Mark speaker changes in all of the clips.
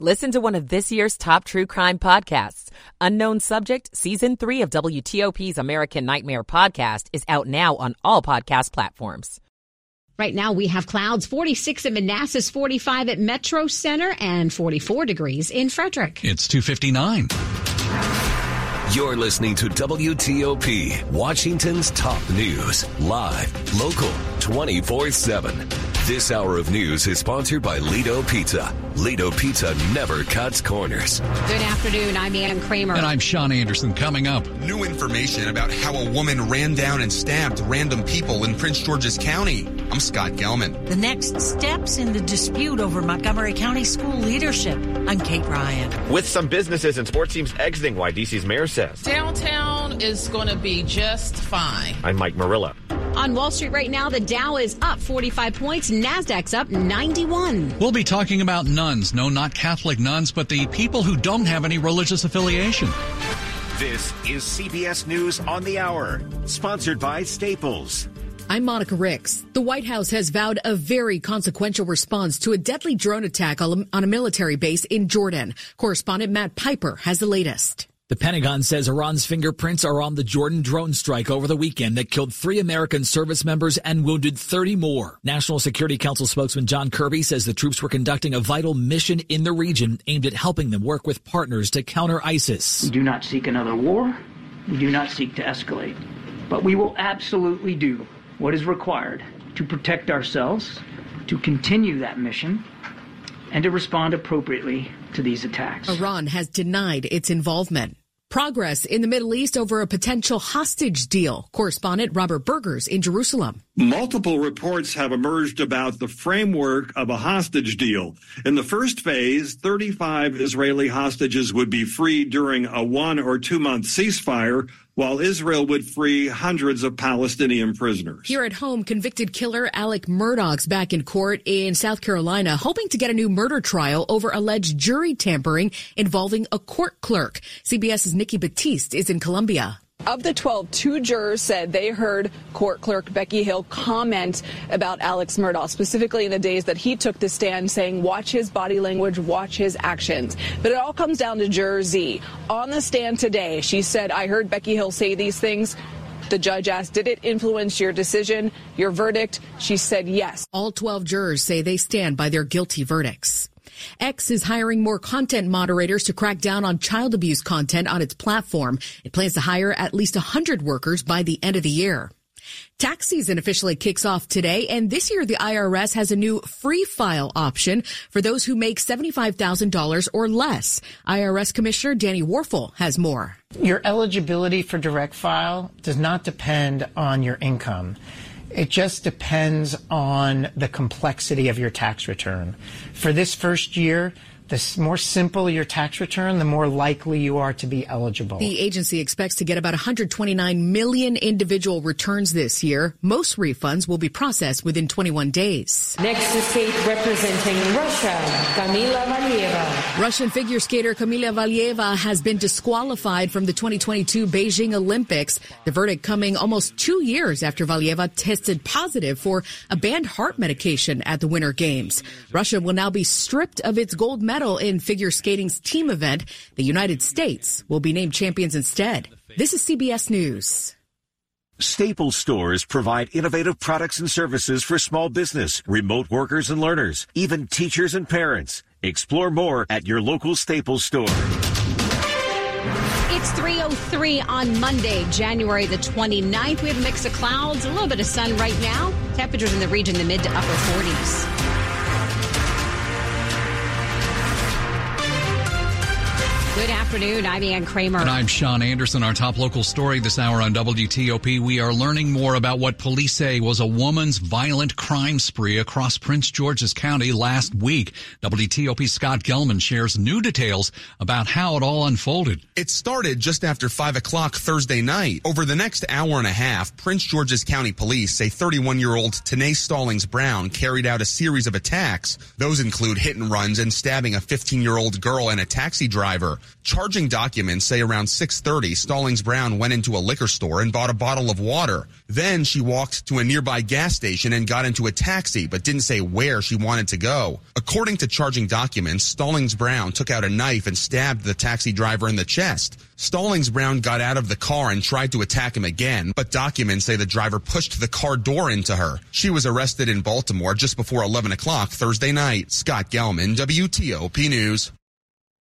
Speaker 1: Listen to one of this year's top true crime podcasts. Unknown Subject, Season 3 of WTOP's American Nightmare podcast is out now on all podcast platforms.
Speaker 2: Right now we have clouds 46 in Manassas, 45 at Metro Center, and 44 degrees in Frederick.
Speaker 3: It's 259.
Speaker 4: You're listening to WTOP, Washington's top news, live, local, 24 7. This hour of news is sponsored by Lido Pizza. Lido Pizza never cuts corners.
Speaker 2: Good afternoon. I'm Ann Kramer.
Speaker 3: And I'm Sean Anderson. Coming up,
Speaker 5: new information about how a woman ran down and stabbed random people in Prince George's County. I'm Scott Gelman.
Speaker 6: The next steps in the dispute over Montgomery County school leadership. I'm Kate Ryan.
Speaker 7: With some businesses and sports teams exiting, why DC's mayor says.
Speaker 8: Downtown is going to be just fine.
Speaker 7: I'm Mike Murillo.
Speaker 2: On Wall Street right now, the Dow is up 45 points, NASDAQ's up 91.
Speaker 3: We'll be talking about nones. No, not Catholic nuns, but the people who don't have any religious affiliation.
Speaker 9: This is CBS News on the Hour, sponsored by Staples.
Speaker 10: I'm Monica Ricks. The White House has vowed a very consequential response to a deadly drone attack on a military base in Jordan. Correspondent Matt Piper has the latest.
Speaker 11: The Pentagon says Iran's fingerprints are on the Jordan drone strike over the weekend that killed three American service members and wounded 30 more. National Security Council spokesman John Kirby says the troops were conducting a vital mission in the region aimed at helping them work with partners to counter ISIS.
Speaker 12: We do not seek another war. We do not seek to escalate. But we will absolutely do what is required to protect ourselves, to continue that mission, and to respond appropriately to these attacks.
Speaker 10: Iran has denied its involvement. Progress in the Middle East over a potential hostage deal. Correspondent Robert Berger's in Jerusalem.
Speaker 13: Multiple reports have emerged about the framework of a hostage deal. In the first phase, 35 Israeli hostages would be freed during a one or two month ceasefire while Israel would free hundreds of Palestinian prisoners.
Speaker 10: Here at home, convicted killer Alex Murdaugh's back in court in South Carolina, hoping to get a new murder trial over alleged jury tampering involving a court clerk. CBS's Nikki Batiste is in Columbia.
Speaker 14: Of the 12, two jurors said they heard court clerk Becky Hill comment about Alex Murdaugh, specifically in the days that he took the stand saying, watch his body language, watch his actions. But it all comes down to juror Z. On the stand today, she said, I heard Becky Hill say these things. The judge asked, Did it influence your decision, your verdict? She said yes.
Speaker 10: All 12 jurors say they stand by their guilty verdicts. X is hiring more content moderators to crack down on child abuse content on its platform. It plans to hire at least 100 workers by the end of the year. Tax season officially kicks off today, and this year the IRS has a new free file option for those who make $75,000 or less. IRS Commissioner Danny Werfel has more.
Speaker 15: Your eligibility for direct file does not depend on your income. It just depends on the complexity of your tax return. For this first year, the more simple your tax return, the more likely you are to be eligible.
Speaker 10: The agency expects to get about 129 million individual returns this year. Most refunds will be processed within 21 days.
Speaker 16: Next to state representing Russia, Kamila Valieva.
Speaker 10: Russian figure skater Kamila Valieva has been disqualified from the 2022 Beijing Olympics. The verdict coming almost two years after Valieva tested positive for a banned heart medication at the Winter Games. Russia will now be stripped of its gold medal medal in figure skating's team event. The United States will be named champions instead. This is CBS News.
Speaker 9: Staples stores provide innovative products and services for small business, remote workers and learners, even teachers and parents. Explore more at your local Staples store.
Speaker 2: It's 303 on Monday, January the 29th. We have a mix of clouds, a little bit of sun right now. Temperatures in the region, the mid to upper 40s. Good afternoon. I'm Ann Kramer.
Speaker 3: And I'm Sean Anderson. Our top local story this hour on WTOP. We are learning more about what police say was a woman's violent crime spree across Prince George's County last week. WTOP Scott Gelman shares new details about how it all unfolded.
Speaker 5: It started just after 5 o'clock Thursday night. Over the next hour and a half, Prince George's County police say 31 year old Tanae Stallings Brown carried out a series of attacks. Those include hit and runs and stabbing a 15 year old girl and a taxi driver. Charging documents say around 6:30, Stallings Brown went into a liquor store and bought a bottle of water. Then she walked to a nearby gas station and got into a taxi, but didn't say where she wanted to go. According to charging documents, Stallings Brown took out a knife and stabbed the taxi driver in the chest. Stallings Brown got out of the car and tried to attack him again, but documents say the driver pushed the car door into her. She was arrested in Baltimore just before 11 o'clock Thursday night. Scott Gelman, WTOP News.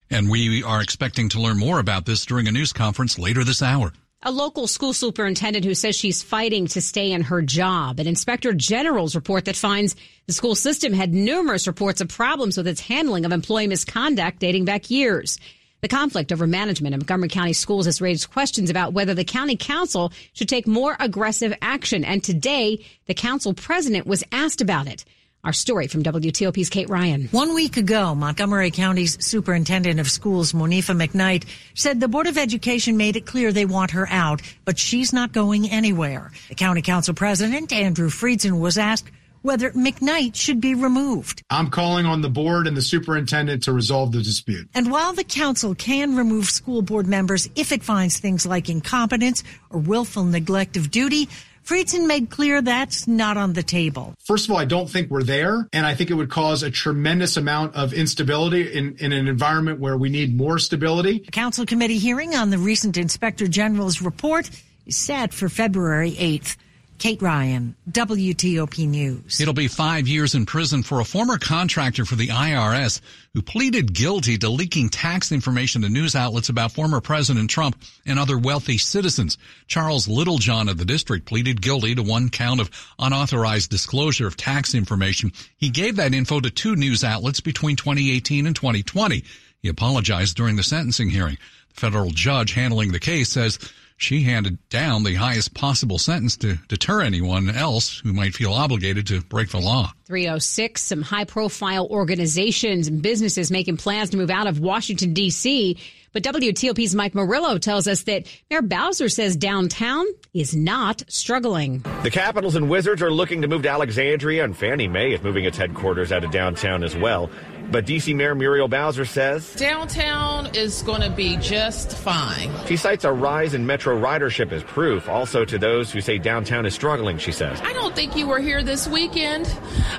Speaker 3: And we are expecting to learn more about this during a news conference later this hour.
Speaker 2: A local school superintendent who says she's fighting to stay in her job. An inspector general's report that finds the school system had numerous reports of problems with its handling of employee misconduct dating back years. The conflict over management in Montgomery County schools has raised questions about whether the county council should take more aggressive action. And today, the council president was asked about it. Our story from WTOP's Kate Ryan.
Speaker 6: One week ago, Montgomery County's superintendent of schools, Monifa McKnight, said the Board of Education made it clear they want her out, but she's not going anywhere. The county council president, Andrew Friedson, was asked whether McKnight should be removed.
Speaker 17: I'm calling on the board and the superintendent to resolve the dispute.
Speaker 6: And while the council can remove school board members if it finds things like incompetence or willful neglect of duty, Friedson made clear that's not on the table.
Speaker 17: First of all, I don't think we're there, and I think it would cause a tremendous amount of instability in, in an environment where we need more stability.
Speaker 6: The council committee hearing on the recent inspector general's report is set for February 8th. Kate Ryan, WTOP News.
Speaker 3: It'll be five years in prison for a former contractor for the IRS who pleaded guilty to leaking tax information to news outlets about former President Trump and other wealthy citizens. Charles Littlejohn of the district pleaded guilty to one count of unauthorized disclosure of tax information. He gave that info to two news outlets between 2018 and 2020. He apologized during the sentencing hearing. The federal judge handling the case says she handed down the highest possible sentence to deter anyone else who might feel obligated to break the law.
Speaker 2: 306, some high profile organizations and businesses making plans to move out of Washington, D.C. But WTOP's Mike Murillo tells us that Mayor Bowser says downtown is not struggling.
Speaker 7: The Capitals and Wizards are looking to move to Alexandria, and Fannie Mae is moving its headquarters out of downtown as well. But DC Mayor Muriel Bowser says
Speaker 8: downtown is going to be just fine.
Speaker 7: She cites a rise in metro ridership as proof. Also, to those who say downtown is struggling, she says.
Speaker 8: I don't think you were here this weekend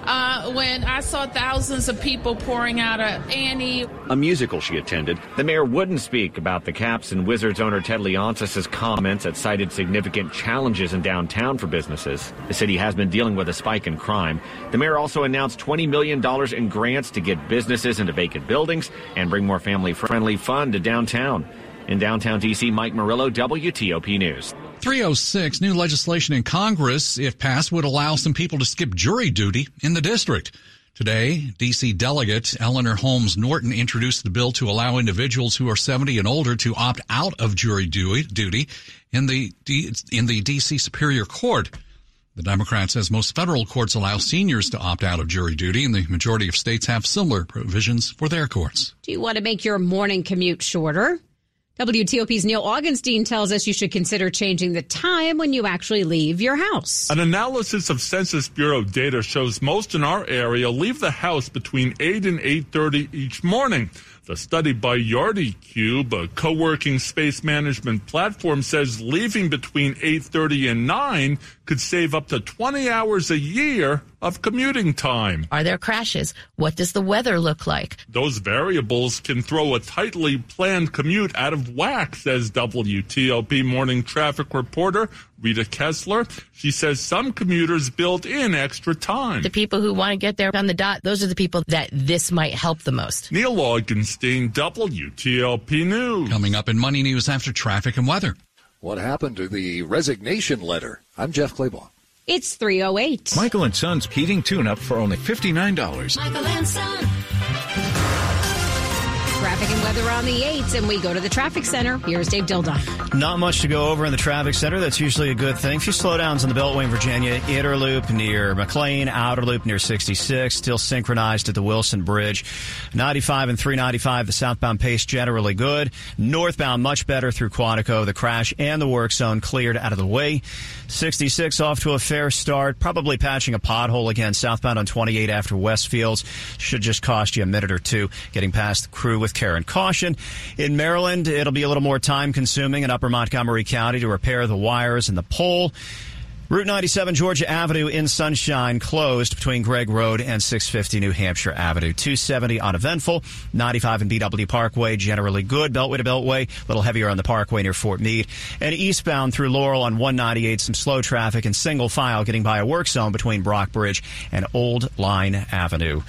Speaker 8: uh, when I saw thousands of people pouring out of Annie.
Speaker 7: A musical she attended. The mayor wouldn't speak about the Caps and Wizards owner Ted Leonsis' comments that cited significant challenges in downtown for businesses. The city has been dealing with a spike in crime. The mayor also announced $20 million in grants to get businesses into vacant buildings and bring more family friendly fun to downtown. In downtown D.C., Mike Murillo, WTOP News.
Speaker 3: 306 new legislation in Congress, if passed, would allow some people to skip jury duty in the district. Today, D.C. Delegate Eleanor Holmes Norton introduced the bill to allow individuals who are 70 and older to opt out of jury duty in the in the D.C. Superior Court. The Democrat says most federal courts allow seniors to opt out of jury duty, and the majority of states have similar provisions for their courts.
Speaker 2: Do you want to make your morning commute shorter? WTOP's Neil Augenstein tells us you should consider changing the time when you actually leave your house.
Speaker 18: An analysis of Census Bureau data shows most in our area leave the house between 8 and 8:30 each morning. The study by Yardi Kube, a co-working space management platform, says leaving between 8:30 and 9 could save up to 20 hours a year of commuting time.
Speaker 19: Are there crashes? What does the weather look like?
Speaker 18: Those variables can throw a tightly planned commute out of whack, says WTOP morning traffic reporter Rita Kessler. She says some commuters build in extra time.
Speaker 19: The people who want to get there on the dot, those are the people that this might help the most.
Speaker 18: Neil Augenstein, WTOP News.
Speaker 3: Coming up in Money News after traffic and weather.
Speaker 20: What happened to the resignation letter? I'm Jeff Clabaugh.
Speaker 2: It's 308.
Speaker 21: Michael and Son's heating tune up for only $59.
Speaker 2: Michael and Son. Weather on the 8s, and we go to the traffic center. Here's Dave Dildine.
Speaker 22: Not much to go over in the traffic center. That's usually a good thing. A few slowdowns on the Beltway in Virginia. Inner loop near McLean, outer loop near 66. Still synchronized at the Wilson Bridge. 95 and 395, the southbound pace generally good. Northbound much better through Quantico. The crash and the work zone cleared out of the way. 66 off to a fair start. Probably patching a pothole again southbound on 28 after Westfields. Should just cost you a minute or two getting past the crew with Karen and caution. In Maryland, it'll be a little more time consuming in Upper Montgomery County to repair the wires in the pole. Route 97 Georgia Avenue in Sunshine closed between Gregg Road and 650 New Hampshire Avenue. 270 uneventful. 95 and BW Parkway generally good. Beltway to Beltway, a little heavier on the Parkway near Fort Meade. And eastbound through Laurel on 198, some slow traffic and single file getting by a work zone between Brockbridge and Old Line Avenue.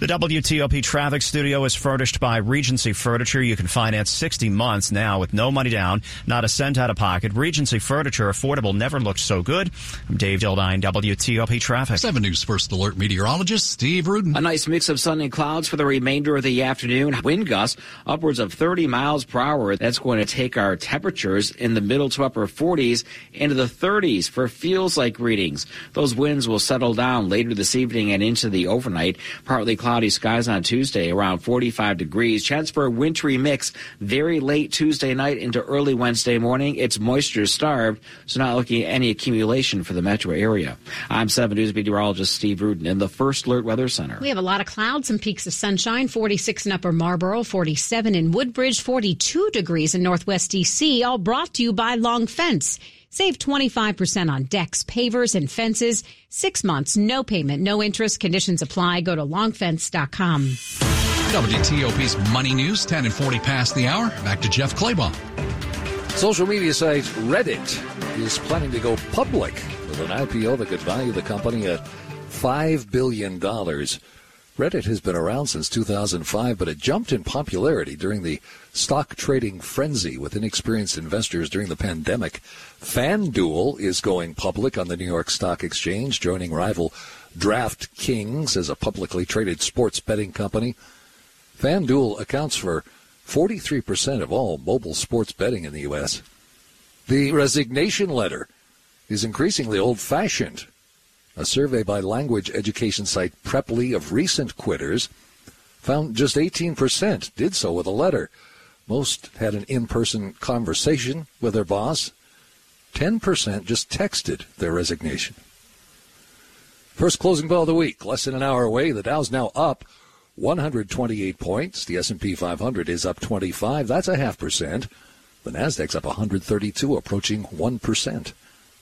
Speaker 22: The WTOP traffic studio is furnished by Regency Furniture. You can finance 60 months now with no money down, not a cent out of pocket. Regency Furniture, affordable, never looked so good. I'm Dave Dildine, WTOP Traffic.
Speaker 3: 7 News First Alert meteorologist Steve Rudin.
Speaker 23: A nice mix of sun and clouds for the remainder of the afternoon. Wind gusts upwards of 30 miles per hour. That's going to take our temperatures in the middle to upper 40s into the 30s for feels like readings. Those winds will settle down later this evening and into the overnight. Partly cloudy skies on Tuesday around 45 degrees. Chance for a wintry mix very late Tuesday night into early Wednesday morning. It's moisture starved, so not looking at any accumulation for the metro area. I'm 7 News meteorologist Steve Rudin in the First Alert Weather Center.
Speaker 2: We have a lot of clouds and peeks of sunshine 46 in Upper Marlboro, 47 in Woodbridge, 42 degrees in Northwest DC, all brought to you by Long Fence. Save 25% on decks, pavers, and fences. Six months, no payment, no interest. Conditions apply. Go to longfence.com.
Speaker 3: WTOP's Money News, 10 and 40 past the hour. Back to Jeff Clabaugh.
Speaker 20: Social media site Reddit is planning to go public with an IPO that could value the company at $5 billion. Reddit has been around since 2005, but it jumped in popularity during the stock trading frenzy with inexperienced investors during the pandemic. FanDuel is going public on the New York Stock Exchange, joining rival DraftKings as a publicly traded sports betting company. FanDuel accounts for 43% of all mobile sports betting in the U.S. The resignation letter is increasingly old fashioned. A survey by language education site Preply of recent quitters found just 18% did so with a letter. Most had an in person conversation with their boss. 10% just texted their resignation. First closing bell of the week, less than an hour away. The Dow's now up 128 points. The S&P 500 is up 25. That's a half percent. The Nasdaq's up 132, approaching 1%.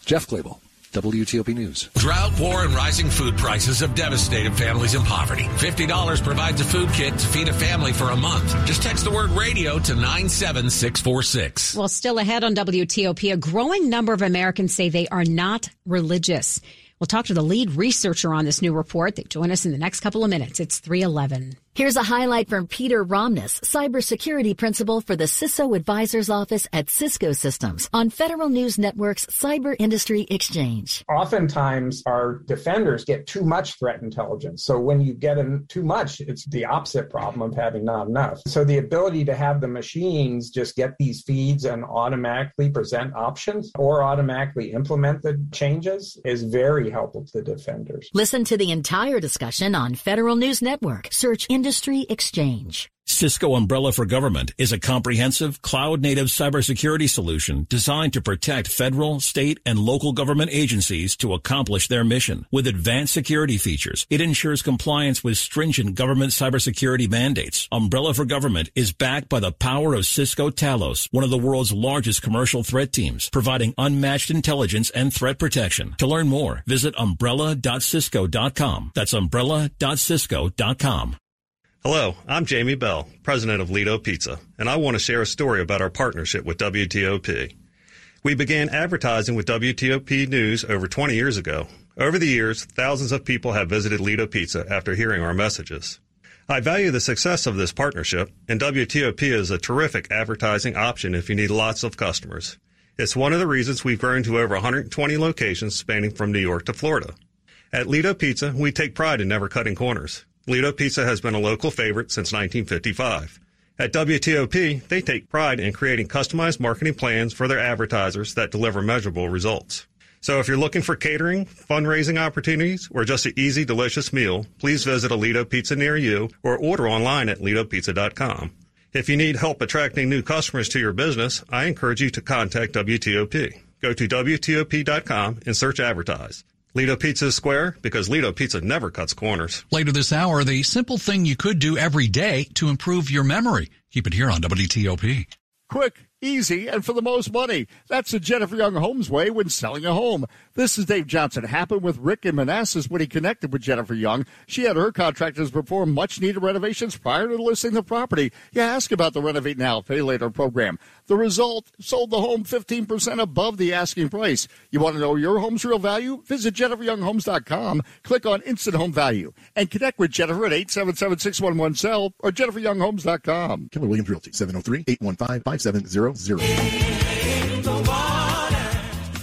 Speaker 20: Jeff Clabaugh. WTOP News.
Speaker 24: Drought, war, and rising food prices have devastated families in poverty. $50 provides a food kit to feed a family for a month. Just text the word radio to 97646.
Speaker 2: Well, still ahead on WTOP, a growing number of Americans say they are not religious. We'll talk to the lead researcher on this new report. They join us in the next couple of minutes. It's 311.
Speaker 25: Here's a highlight from Peter Romness, cybersecurity principal for the CISO Advisors Office at Cisco Systems on Federal News Network's Cyber Industry Exchange.
Speaker 26: Oftentimes, our defenders get too much threat intelligence. So when you get in too much, it's the opposite problem of having not enough. So the ability to have the machines just get these feeds and automatically present options or automatically implement the changes is very helpful to the defenders.
Speaker 25: Listen to the entire discussion on Federal News Network. Search Industry Exchange.
Speaker 27: Cisco Umbrella for Government is a comprehensive cloud-native cybersecurity solution designed to protect federal, state, and local government agencies to accomplish their mission. With advanced security features, it ensures compliance with stringent government cybersecurity mandates. Umbrella for Government is backed by the power of Cisco Talos, one of the world's largest commercial threat teams, providing unmatched intelligence and threat protection. To learn more, visit umbrella.cisco.com. That's umbrella.cisco.com.
Speaker 28: Hello, I'm Jamie Bell, president of Lido Pizza, and I want to share a story about our partnership with WTOP. We began advertising with WTOP News over 20 years ago. Over the years, thousands of people have visited Lido Pizza after hearing our messages. I value the success of this partnership, and WTOP is a terrific advertising option if you need lots of customers. It's one of the reasons we've grown to over 120 locations spanning from New York to Florida. At Lido Pizza, we take pride in never cutting corners. Lido Pizza has been a local favorite since 1955. At WTOP, they take pride in creating customized marketing plans for their advertisers that deliver measurable results. So if you're looking for catering, fundraising opportunities, or just an easy, delicious meal, please visit a Lido Pizza near you or order online at lidopizza.com. If you need help attracting new customers to your business, I encourage you to contact WTOP. Go to WTOP.com and search advertise. Lido Pizza is square because Lido Pizza never cuts corners.
Speaker 3: Later this hour, the simple thing you could do every day to improve your memory. Keep it here on WTOP.
Speaker 29: Quick, easy, and for the most money. That's the Jennifer Young Homes way when selling a home. This is Dave Johnson. It happened with Rick in Manassas when he connected with Jennifer Young. She had her contractors perform much needed renovations prior to listing the property. You ask about the Renovate Now, Pay Later program. The result sold the home 15% above the asking price. You want to know your home's real value? Visit JenniferYoungHomes.com, click on Instant Home Value, and connect with Jennifer at 877 sell or JenniferYoungHomes.com.
Speaker 30: Keller Williams Realty, 703-815-5700.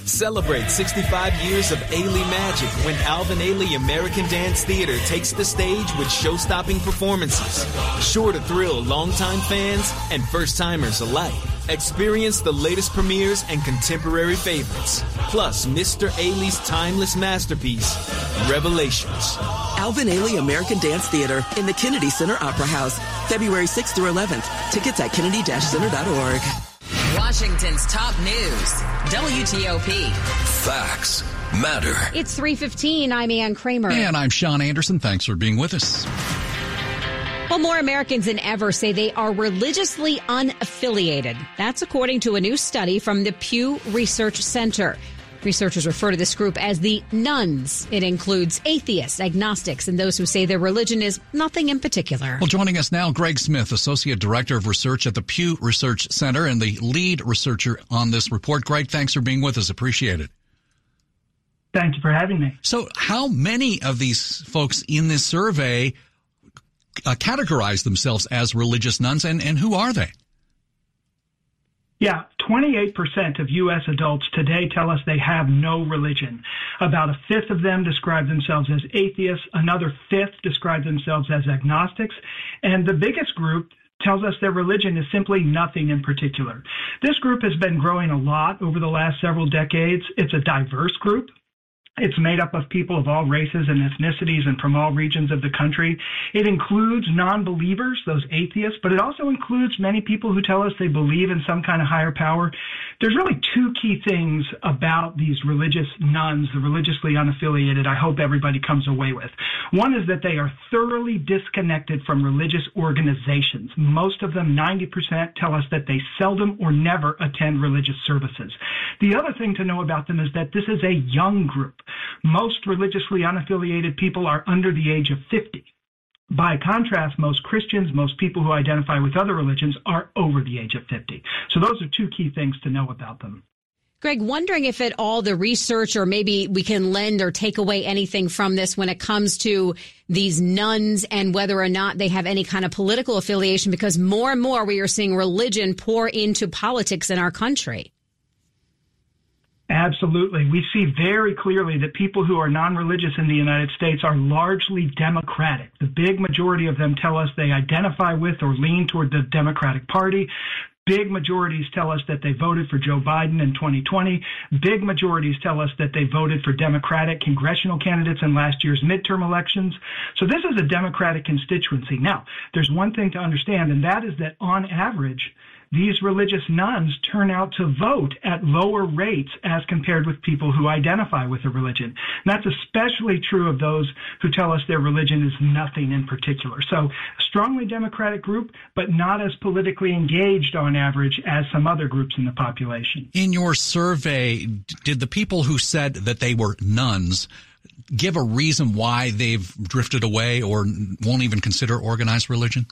Speaker 31: Celebrate 65 years of Ailey magic when Alvin Ailey American Dance Theater takes the stage with show-stopping performances. Sure to thrill longtime fans and first-timers alike. Experience the latest premieres and contemporary favorites, plus Mr. Ailey's timeless masterpiece, Revelations.
Speaker 32: Alvin Ailey American Dance Theater in the Kennedy Center Opera House, February 6th through 11th. Tickets at kennedy-center.org.
Speaker 33: Washington's top news, WTOP.
Speaker 20: Facts matter.
Speaker 2: It's 315. I'm Ann Kramer.
Speaker 3: And I'm Sean Anderson. Thanks for being with us.
Speaker 2: Well, more Americans than ever say they are religiously unaffiliated. That's according to a new study from the Pew Research Center. Researchers refer to this group as the nones. It includes atheists, agnostics, and those who say their religion is nothing in particular.
Speaker 3: Well, joining us now, Greg Smith, Associate Director of Research at the Pew Research Center and the lead researcher on this report. Greg, thanks for being with us. Appreciate it.
Speaker 34: Thank you for having me.
Speaker 3: So, how many of these folks in this survey uh, categorize themselves as religious nones, and, and who are they?
Speaker 34: Yeah, 28% of U.S. adults today tell us they have no religion. About a fifth of them describe themselves as atheists. Another fifth describe themselves as agnostics. And the biggest group tells us their religion is simply nothing in particular. This group has been growing a lot over the last several decades. It's a diverse group. It's made up of people of all races and ethnicities and from all regions of the country. It includes non-believers, those atheists, but it also includes many people who tell us they believe in some kind of higher power. There's really two key things about these religious nones, the religiously unaffiliated, I hope everybody comes away with. One is that they are thoroughly disconnected from religious organizations. Most of them, 90%, tell us that they seldom or never attend religious services. The other thing to know about them is that this is a young group. Most religiously unaffiliated people are under the age of 50. By contrast, most Christians, most people who identify with other religions are over the age of 50. So those are two key things to know about them.
Speaker 2: Greg, wondering if at all the research or maybe we can lend or take away anything from this when it comes to these nones and whether or not they have any kind of political affiliation because more and more we are seeing religion pour into politics in our country.
Speaker 34: Absolutely. We see very clearly that people who are non-religious in the United States are largely Democratic. The big majority of them tell us they identify with or lean toward the Democratic Party. Big majorities tell us that they voted for Joe Biden in 2020. Big majorities tell us that they voted for Democratic congressional candidates in last year's midterm elections. So this is a Democratic constituency. Now, there's one thing to understand, and that is that on average, these religious nones turn out to vote at lower rates as compared with people who identify with a religion. And that's especially true of those who tell us their religion is nothing in particular. So, a strongly Democratic group, but not as politically engaged on average as some other groups in the population.
Speaker 3: In your survey, did the people who said that they were nones give a reason why they've drifted away or won't even consider organized religion?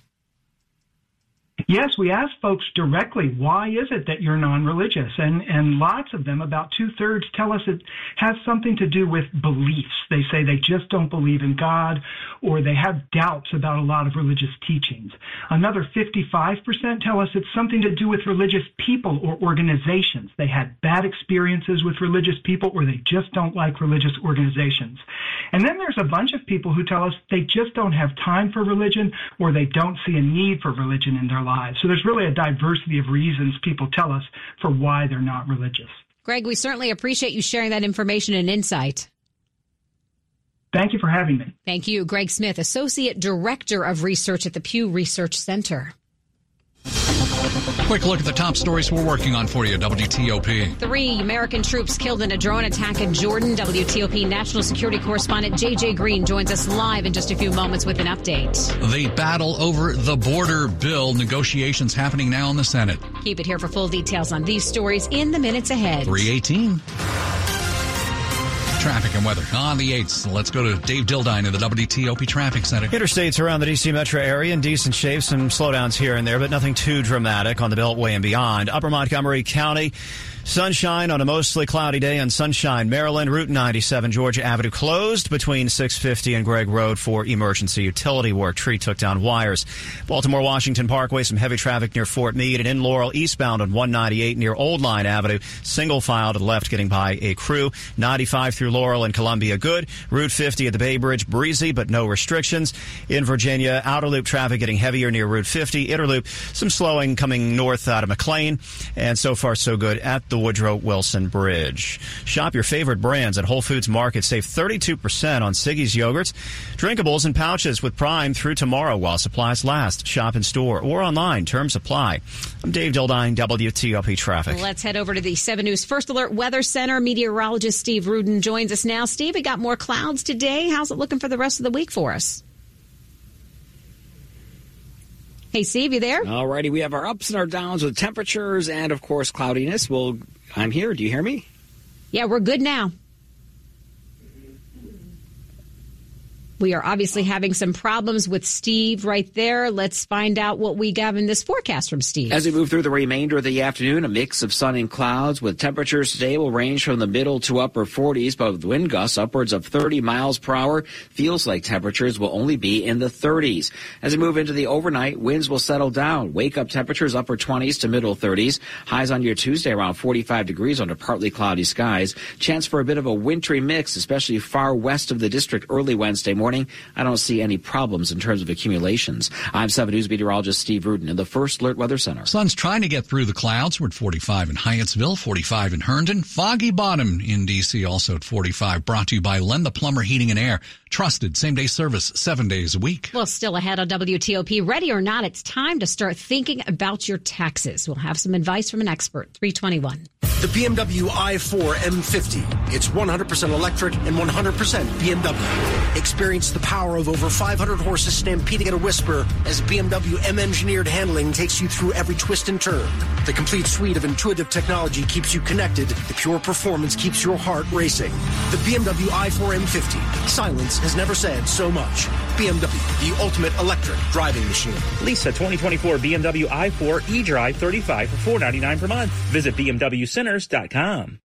Speaker 34: Yes, we asked folks directly, why is it that you're non-religious? And, and lots of them, about two thirds, tell us it has something to do with beliefs. They say they just don't believe in God or they have doubts about a lot of religious teachings. Another 55% tell us it's something to do with religious people or organizations. They had bad experiences with religious people or they just don't like religious organizations. And then there's a bunch of people who tell us they just don't have time for religion or they don't see a need for religion in their So there's really a diversity of reasons people tell us for why they're not religious.
Speaker 2: Greg, we certainly appreciate you sharing that information and insight.
Speaker 34: Thank you for having me.
Speaker 2: Thank you. Greg Smith, Associate Director of Research at the Pew Research Center.
Speaker 3: Quick look at the top stories we're working on for you, WTOP.
Speaker 2: Three American troops killed in a drone attack in Jordan. WTOP national security correspondent JJ Green joins us live in just a few moments with an update.
Speaker 3: The battle over the border bill negotiations happening now in the Senate.
Speaker 2: Keep it here for full details on these stories in the minutes ahead.
Speaker 3: 318. Traffic and weather on the 8th. Let's go to Dave Dildine in the WTOP Traffic Center.
Speaker 22: Interstates around the D.C. metro area in decent shape. Some slowdowns here and there, but nothing too dramatic on the Beltway and beyond. Upper Montgomery County. Sunshine on a mostly cloudy day in Sunshine, Maryland. Route 97 Georgia Avenue closed between 650 and Gregg Road for emergency utility work. Tree took down wires. Baltimore Washington Parkway, some heavy traffic near Fort Meade and in Laurel eastbound on 198 near Old Line Avenue. Single file to the left getting by a crew. 95 through Laurel and Columbia good. Route 50 at the Bay Bridge breezy but no restrictions. In Virginia, outer loop traffic getting heavier near Route 50. Inner loop some slowing coming north out of McLean. And so far so good at the Woodrow Wilson Bridge. Shop your favorite brands at Whole Foods Market. Save 32% on Siggi's yogurts, drinkables, and pouches with Prime through tomorrow while supplies last. Shop in store or online. Terms apply. I'm Dave Dildine, WTOP Traffic.
Speaker 2: Let's head over to the 7 News First Alert Weather Center. Meteorologist Steve Rudin joins us now. Steve, we got more clouds today. How's it looking for the rest of the week for us? Hey, Steve, you there?
Speaker 23: All righty. We have our ups and our downs with temperatures and, of course, cloudiness. Well, I'm here. Do you hear me?
Speaker 2: Yeah, we're good now. We are obviously having some problems with Steve right there. Let's find out what we got in this forecast from Steve.
Speaker 23: As we move through the remainder of the afternoon, a mix of sun and clouds with temperatures today will range from the middle to upper 40s, but with wind gusts upwards of 30 miles per hour. Feels like temperatures will only be in the 30s. As we move into the overnight, winds will settle down. Wake up temperatures upper 20s to middle 30s. Highs on your Tuesday around 45 degrees under partly cloudy skies. Chance for a bit of a wintry mix, especially far west of the district early Wednesday morning morning, I don't see any problems in terms of accumulations. I'm 7 News meteorologist Steve Rudin in the First Alert Weather Center.
Speaker 3: Sun's trying to get through the clouds. We're at 45 in Hyattsville, 45 in Herndon, Foggy Bottom in D.C. also at 45. Brought to you by Len the Plumber Heating and Air. Trusted same day service seven days a week.
Speaker 2: Well, still ahead on WTOP. Ready or not, it's time to start thinking about your taxes. We'll have some advice from an expert. 321.
Speaker 35: The BMW i4 M50. It's 100% electric and 100% BMW. Experience the power of over 500 horses stampeding at a whisper as BMW M engineered handling takes you through every twist and turn. The complete suite of intuitive technology keeps you connected. The pure performance keeps your heart racing. The BMW i4 M50. Silence has never said so much. BMW, the ultimate electric driving machine.
Speaker 36: Lease a 2024 BMW i4 eDrive 35 for 499 per month. Visit BMWCenters.com.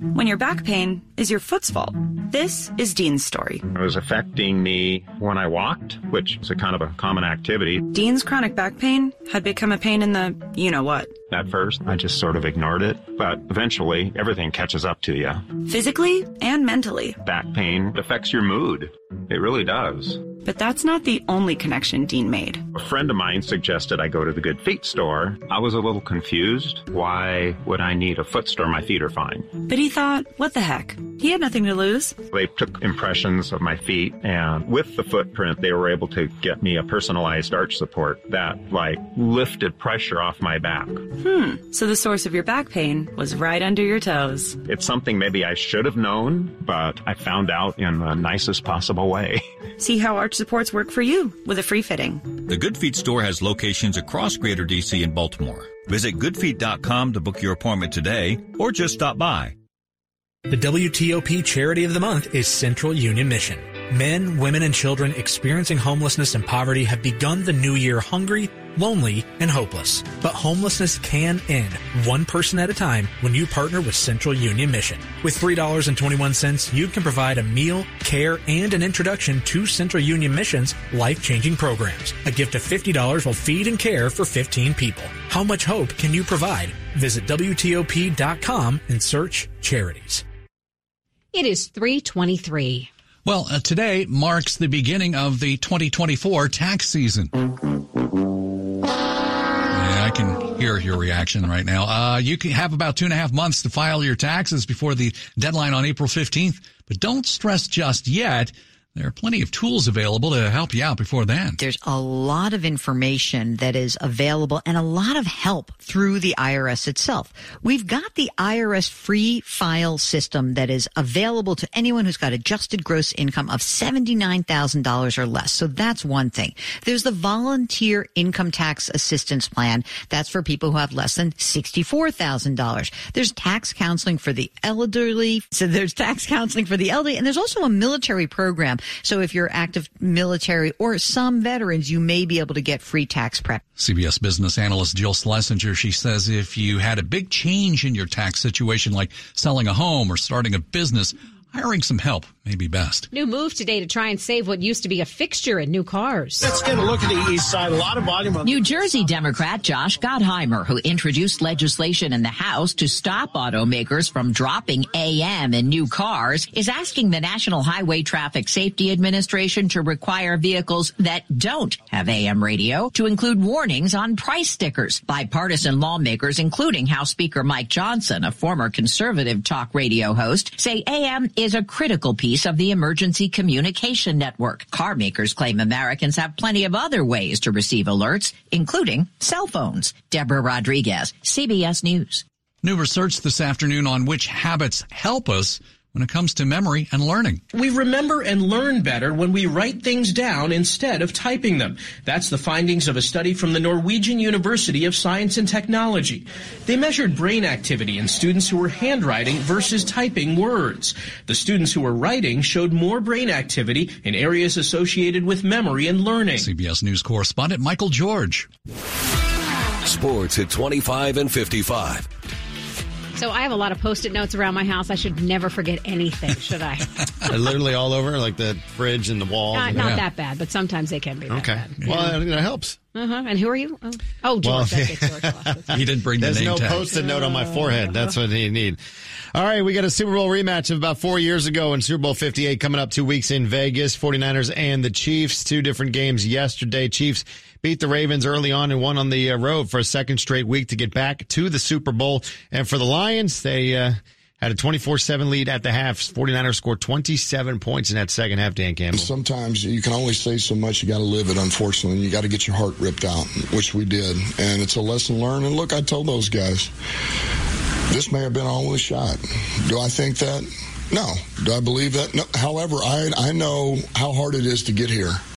Speaker 37: When your back pain is your foot's fault. This is Dean's story.
Speaker 38: It was affecting me when I walked, which is a kind of a common activity.
Speaker 37: Dean's chronic back pain had become a pain in the you know what.
Speaker 38: At first, I just sort of ignored it, but eventually everything catches up to you.
Speaker 37: Physically and mentally.
Speaker 38: Back pain affects your mood. It really does.
Speaker 37: But that's not the only connection Dean made.
Speaker 38: A friend of mine suggested I go to the Good Feet store. I was a little confused. Why would I need a foot store? My feet are fine.
Speaker 37: But he thought, what the heck? He had nothing to lose.
Speaker 38: They took impressions of my feet, and with the footprint, they were able to get me a personalized arch support that, like, lifted pressure off my back.
Speaker 37: Hmm. So the source of your back pain was right under your toes.
Speaker 38: It's something maybe I should have known, but I found out in the nicest possible way.
Speaker 37: See how arch supports work for you with a free fitting.
Speaker 30: The Good Feet store has locations across Greater DC and Baltimore. Visit goodfeet.com to book your appointment today or just stop by.
Speaker 39: The WTOP charity of the month is Central Union Mission. Men, women, and children experiencing homelessness and poverty have begun the new year hungry, lonely, and hopeless. But homelessness can end one person at a time when you partner with Central Union Mission. With $3.21, you can provide a meal, care, and an introduction to Central Union Mission's life-changing programs. A gift of $50 will feed and care for 15 people. How much hope can you provide? Visit WTOP.com and search charities.
Speaker 2: It is 323.
Speaker 3: Well, uh, today marks the beginning of the 2024 tax season. Yeah, I can hear your reaction right now. Uh, you can have about two and a half months to file your taxes before the deadline on April 15th, but don't stress just yet. There are plenty of tools available to help you out before then.
Speaker 40: There's a lot of information that is available and a lot of help through the IRS itself. We've got the IRS free file system that is available to anyone who's got adjusted gross income of $79,000 or less. So that's one thing. There's the volunteer income tax assistance plan. That's for people who have less than $64,000. There's tax counseling for the elderly. So there's tax counseling for the elderly and there's also a military program so if you're active military or some veterans, you may be able to get free tax prep.
Speaker 3: CBS business analyst Jill Schlesinger, she says if you had a big change in your tax situation, like selling a home or starting a business, hiring some help may be best.
Speaker 2: New move today to try and save what used to be a fixture in new cars.
Speaker 35: Let's get a look at the east side. A lot of volume. On-
Speaker 41: New Jersey Democrat Josh Gottheimer, who introduced legislation in the House to stop automakers from dropping AM in new cars, is asking the National Highway Traffic Safety Administration to require vehicles that don't have AM radio to include warnings on price stickers. Bipartisan lawmakers, including House Speaker Mike Johnson, a former conservative talk radio host, say AM is a critical piece of the emergency communication network. Car makers claim Americans have plenty of other ways to receive alerts, including cell phones. Deborah Rodriguez, CBS News.
Speaker 3: New research this afternoon on which habits help us when it comes to memory and learning.
Speaker 42: We remember and learn better when we write things down instead of typing them. That's the findings of a study from the Norwegian University of Science and Technology. They measured brain activity in students who were handwriting versus typing words. The students who were writing showed more brain activity in areas associated with memory and learning.
Speaker 3: CBS News correspondent Michael George.
Speaker 27: Sports at 25 and 55.
Speaker 2: So I have a lot of post-it notes around my house. I should never forget anything, should I?
Speaker 7: literally all over, like the fridge and the wall.
Speaker 2: Not, not that bad, but sometimes they can be. That
Speaker 7: Okay.
Speaker 2: Bad.
Speaker 7: Well, that helps.
Speaker 2: Uh-huh. And who are you? Oh, oh George.
Speaker 7: Well,
Speaker 2: That's it, George Washington.
Speaker 3: He didn't bring
Speaker 7: There's
Speaker 3: the name There's
Speaker 7: no
Speaker 3: tag.
Speaker 7: post-it note on my forehead. That's what you need. All right, we got a Super Bowl rematch of about four years ago in Super Bowl 58 coming up two weeks in Vegas. 49ers and the Chiefs, two different games yesterday. Chiefs beat the Ravens early on and won on the uh, road for a second straight week to get back to the Super Bowl. And for the Lions, they uh, had a 24-7 lead at the half. 49ers scored 27 points in that second half, Dan Campbell.
Speaker 43: Sometimes you can only say so much. You got to live it, unfortunately. You got to get your heart ripped out, which we did. And it's a lesson learned. And look, I told those guys, this may have been our only shot. Do I think that? No. Do I believe that? No. However, I, I know how hard it is to get here.